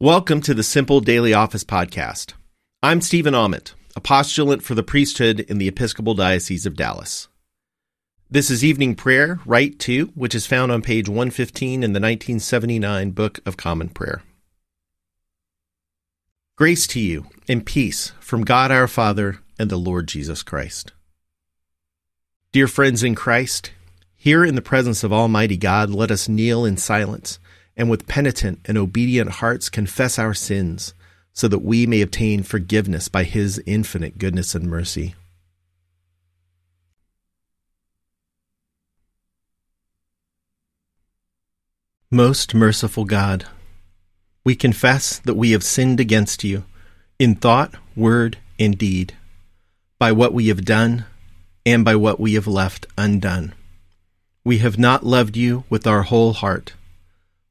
Welcome to the Simple Daily Office Podcast. I'm Stephen Ament, a postulant for the priesthood in the Episcopal Diocese of Dallas. This is evening prayer, Rite 2, which is found on page 115 in the 1979 Book of Common Prayer. Grace to you and peace from God our Father and the Lord Jesus Christ. Dear friends in Christ, here in the presence of Almighty God, let us kneel in silence and with penitent and obedient hearts confess our sins, so that we may obtain forgiveness by his infinite goodness and mercy. Most merciful God, we confess that we have sinned against you in thought, word, and deed, by what we have done and by what we have left undone. We have not loved you with our whole heart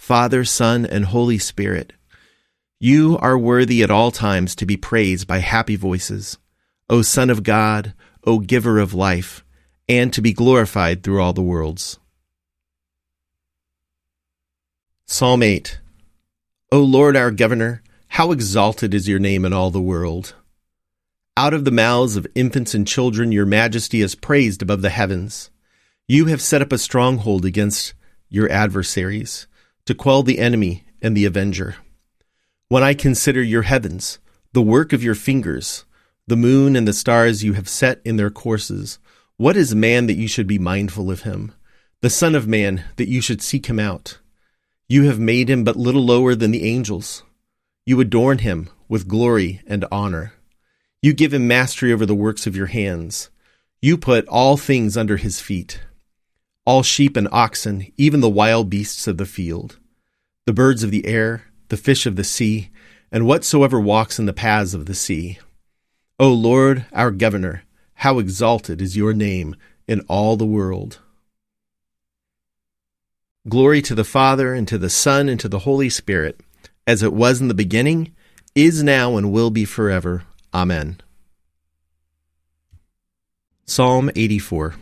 Father, Son, and Holy Spirit. You are worthy at all times to be praised by happy voices, O Son of God, O Giver of life, and to be glorified through all the worlds. Psalm 8 O Lord our Governor, how exalted is your name in all the world. Out of the mouths of infants and children your majesty is praised above the heavens. You have set up a stronghold against your adversaries to quell the enemy and the avenger. When I consider your heavens, the work of your fingers, the moon and the stars you have set in their courses, what is man that you should be mindful of him? The Son of Man that you should seek him out? You have made him but little lower than the angels. You adorn him with glory and honor. You give him mastery over the works of your hands. You put all things under his feet all sheep and oxen, even the wild beasts of the field the birds of the air, the fish of the sea, and whatsoever walks in the paths of the sea. O Lord, our governor, how exalted is your name in all the world. Glory to the Father, and to the Son, and to the Holy Spirit, as it was in the beginning, is now, and will be forever. Amen. Psalm 84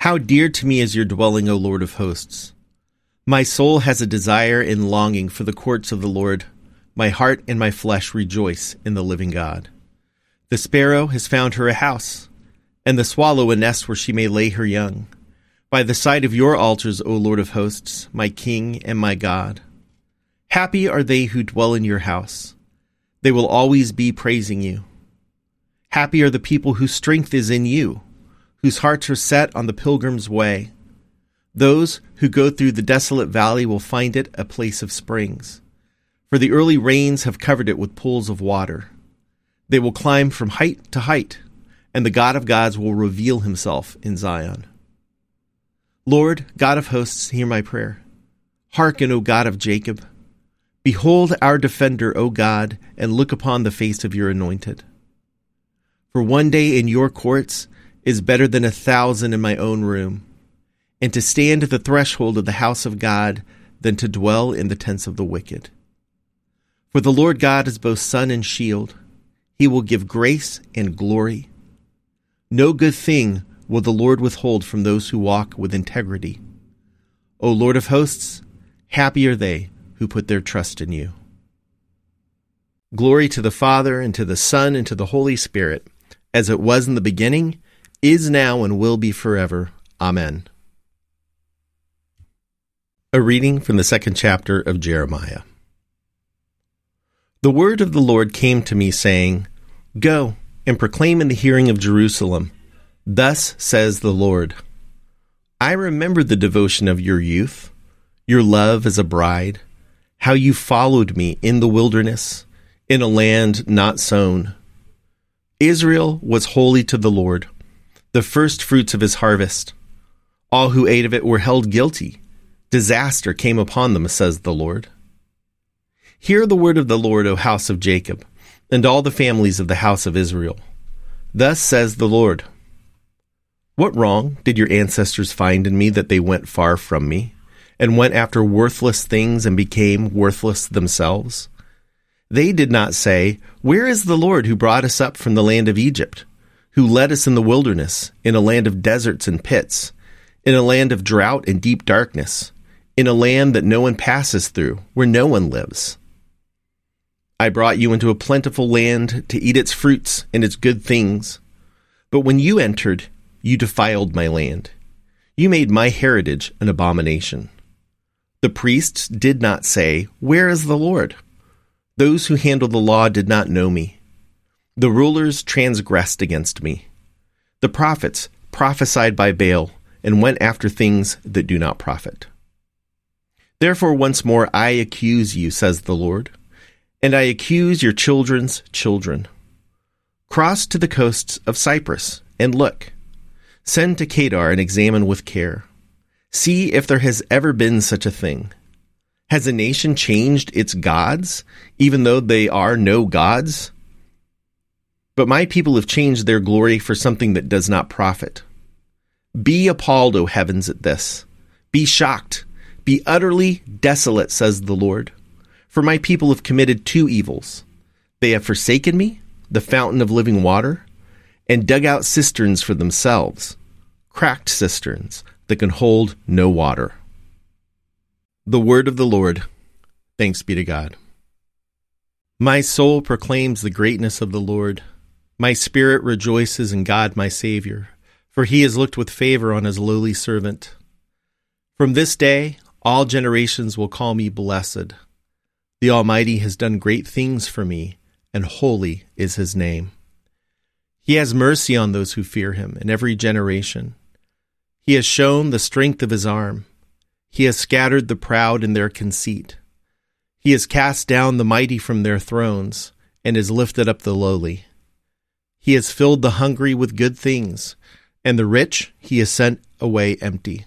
How dear to me is your dwelling, O Lord of hosts! My soul has a desire and longing for the courts of the Lord. My heart and my flesh rejoice in the living God. The sparrow has found her a house, and the swallow a nest where she may lay her young. By the side of your altars, O Lord of hosts, my King and my God. Happy are they who dwell in your house. They will always be praising you. Happy are the people whose strength is in you, whose hearts are set on the pilgrim's way. Those who go through the desolate valley will find it a place of springs, for the early rains have covered it with pools of water. They will climb from height to height, and the God of gods will reveal himself in Zion. Lord, God of hosts, hear my prayer. Hearken, O God of Jacob. Behold our defender, O God, and look upon the face of your anointed. For one day in your courts is better than a thousand in my own room and to stand at the threshold of the house of God than to dwell in the tents of the wicked. For the Lord God is both sun and shield. He will give grace and glory. No good thing will the Lord withhold from those who walk with integrity. O Lord of hosts, happy are they who put their trust in you. Glory to the Father, and to the Son, and to the Holy Spirit, as it was in the beginning, is now, and will be forever. Amen. A reading from the second chapter of Jeremiah. The word of the Lord came to me, saying, Go and proclaim in the hearing of Jerusalem, Thus says the Lord I remember the devotion of your youth, your love as a bride, how you followed me in the wilderness, in a land not sown. Israel was holy to the Lord, the first fruits of his harvest. All who ate of it were held guilty Disaster came upon them, says the Lord. Hear the word of the Lord, O house of Jacob, and all the families of the house of Israel. Thus says the Lord What wrong did your ancestors find in me that they went far from me, and went after worthless things and became worthless themselves? They did not say, Where is the Lord who brought us up from the land of Egypt, who led us in the wilderness, in a land of deserts and pits, in a land of drought and deep darkness? In a land that no one passes through, where no one lives. I brought you into a plentiful land to eat its fruits and its good things. But when you entered, you defiled my land. You made my heritage an abomination. The priests did not say, Where is the Lord? Those who handle the law did not know me. The rulers transgressed against me. The prophets prophesied by Baal and went after things that do not profit. Therefore, once more I accuse you, says the Lord, and I accuse your children's children. Cross to the coasts of Cyprus and look. Send to Kedar and examine with care. See if there has ever been such a thing. Has a nation changed its gods, even though they are no gods? But my people have changed their glory for something that does not profit. Be appalled, O heavens, at this. Be shocked be utterly desolate, says the Lord. For my people have committed two evils. They have forsaken me, the fountain of living water, and dug out cisterns for themselves, cracked cisterns that can hold no water. The word of the Lord. Thanks be to God. My soul proclaims the greatness of the Lord. My spirit rejoices in God my Savior, for he has looked with favor on his lowly servant. From this day all generations will call me blessed. The Almighty has done great things for me, and holy is his name. He has mercy on those who fear him in every generation. He has shown the strength of his arm. He has scattered the proud in their conceit. He has cast down the mighty from their thrones, and has lifted up the lowly. He has filled the hungry with good things, and the rich he has sent away empty.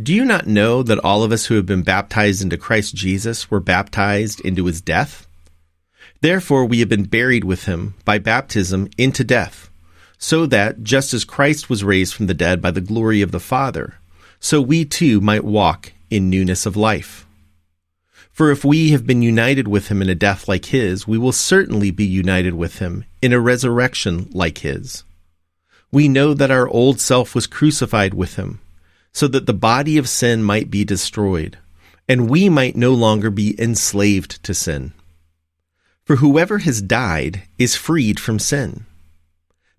Do you not know that all of us who have been baptized into Christ Jesus were baptized into his death? Therefore, we have been buried with him by baptism into death, so that, just as Christ was raised from the dead by the glory of the Father, so we too might walk in newness of life. For if we have been united with him in a death like his, we will certainly be united with him in a resurrection like his. We know that our old self was crucified with him so that the body of sin might be destroyed, and we might no longer be enslaved to sin. For whoever has died is freed from sin.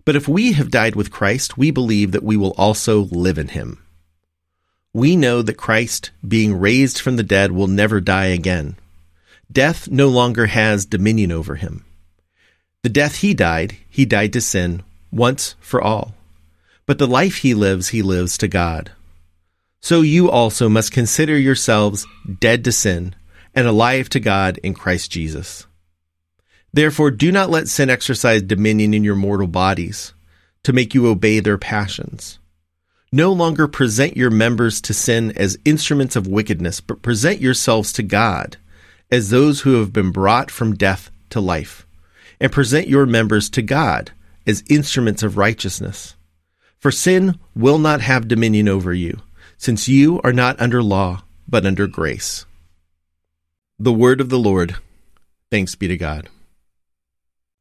But if we have died with Christ, we believe that we will also live in him. We know that Christ, being raised from the dead, will never die again. Death no longer has dominion over him. The death he died, he died to sin once for all. But the life he lives, he lives to God so you also must consider yourselves dead to sin and alive to God in Christ Jesus. Therefore, do not let sin exercise dominion in your mortal bodies to make you obey their passions. No longer present your members to sin as instruments of wickedness, but present yourselves to God as those who have been brought from death to life, and present your members to God as instruments of righteousness. For sin will not have dominion over you since you are not under law, but under grace. The word of the Lord. Thanks be to God.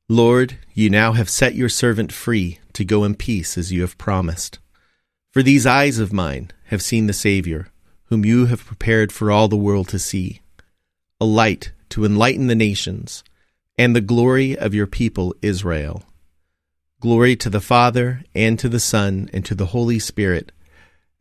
Lord, you now have set your servant free to go in peace as you have promised. For these eyes of mine have seen the Savior, whom you have prepared for all the world to see, a light to enlighten the nations, and the glory of your people Israel. Glory to the Father, and to the Son, and to the Holy Spirit,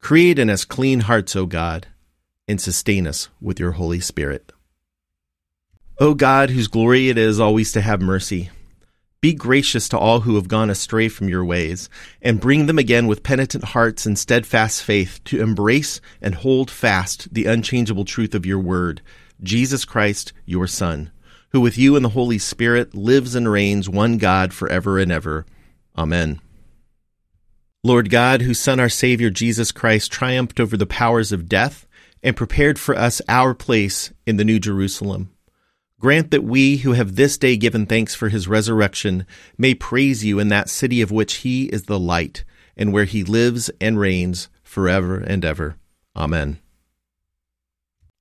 Create in us clean hearts, O God, and sustain us with your Holy Spirit. O God, whose glory it is always to have mercy, be gracious to all who have gone astray from your ways, and bring them again with penitent hearts and steadfast faith to embrace and hold fast the unchangeable truth of your word, Jesus Christ, your Son, who with you and the Holy Spirit lives and reigns one God forever and ever. Amen. Lord God, whose Son, our Savior, Jesus Christ, triumphed over the powers of death and prepared for us our place in the New Jerusalem Grant that we who have this day given thanks for his resurrection may praise you in that city of which he is the light, and where he lives and reigns forever and ever. Amen.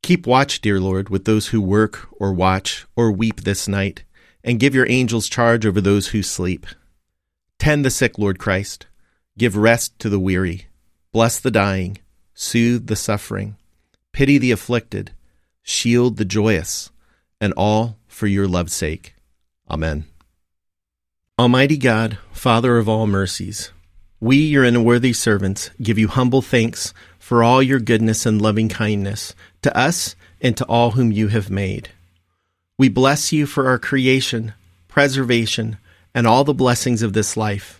Keep watch, dear Lord, with those who work or watch or weep this night, and give your angels charge over those who sleep. Tend the sick, Lord Christ. Give rest to the weary. Bless the dying. Soothe the suffering. Pity the afflicted. Shield the joyous and all for your love's sake. Amen. Almighty God, Father of all mercies, we, your unworthy servants, give you humble thanks for all your goodness and loving kindness to us and to all whom you have made. We bless you for our creation, preservation, and all the blessings of this life,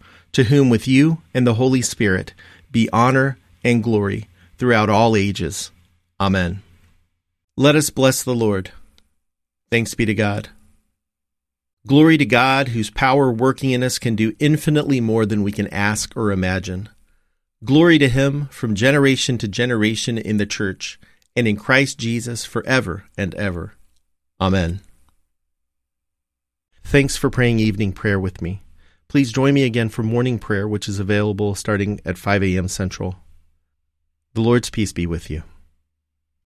to whom with you and the Holy Spirit be honor and glory throughout all ages. Amen. Let us bless the Lord. Thanks be to God. Glory to God, whose power working in us can do infinitely more than we can ask or imagine. Glory to Him from generation to generation in the church and in Christ Jesus forever and ever. Amen. Thanks for praying evening prayer with me. Please join me again for morning prayer, which is available starting at 5 a.m. Central. The Lord's peace be with you.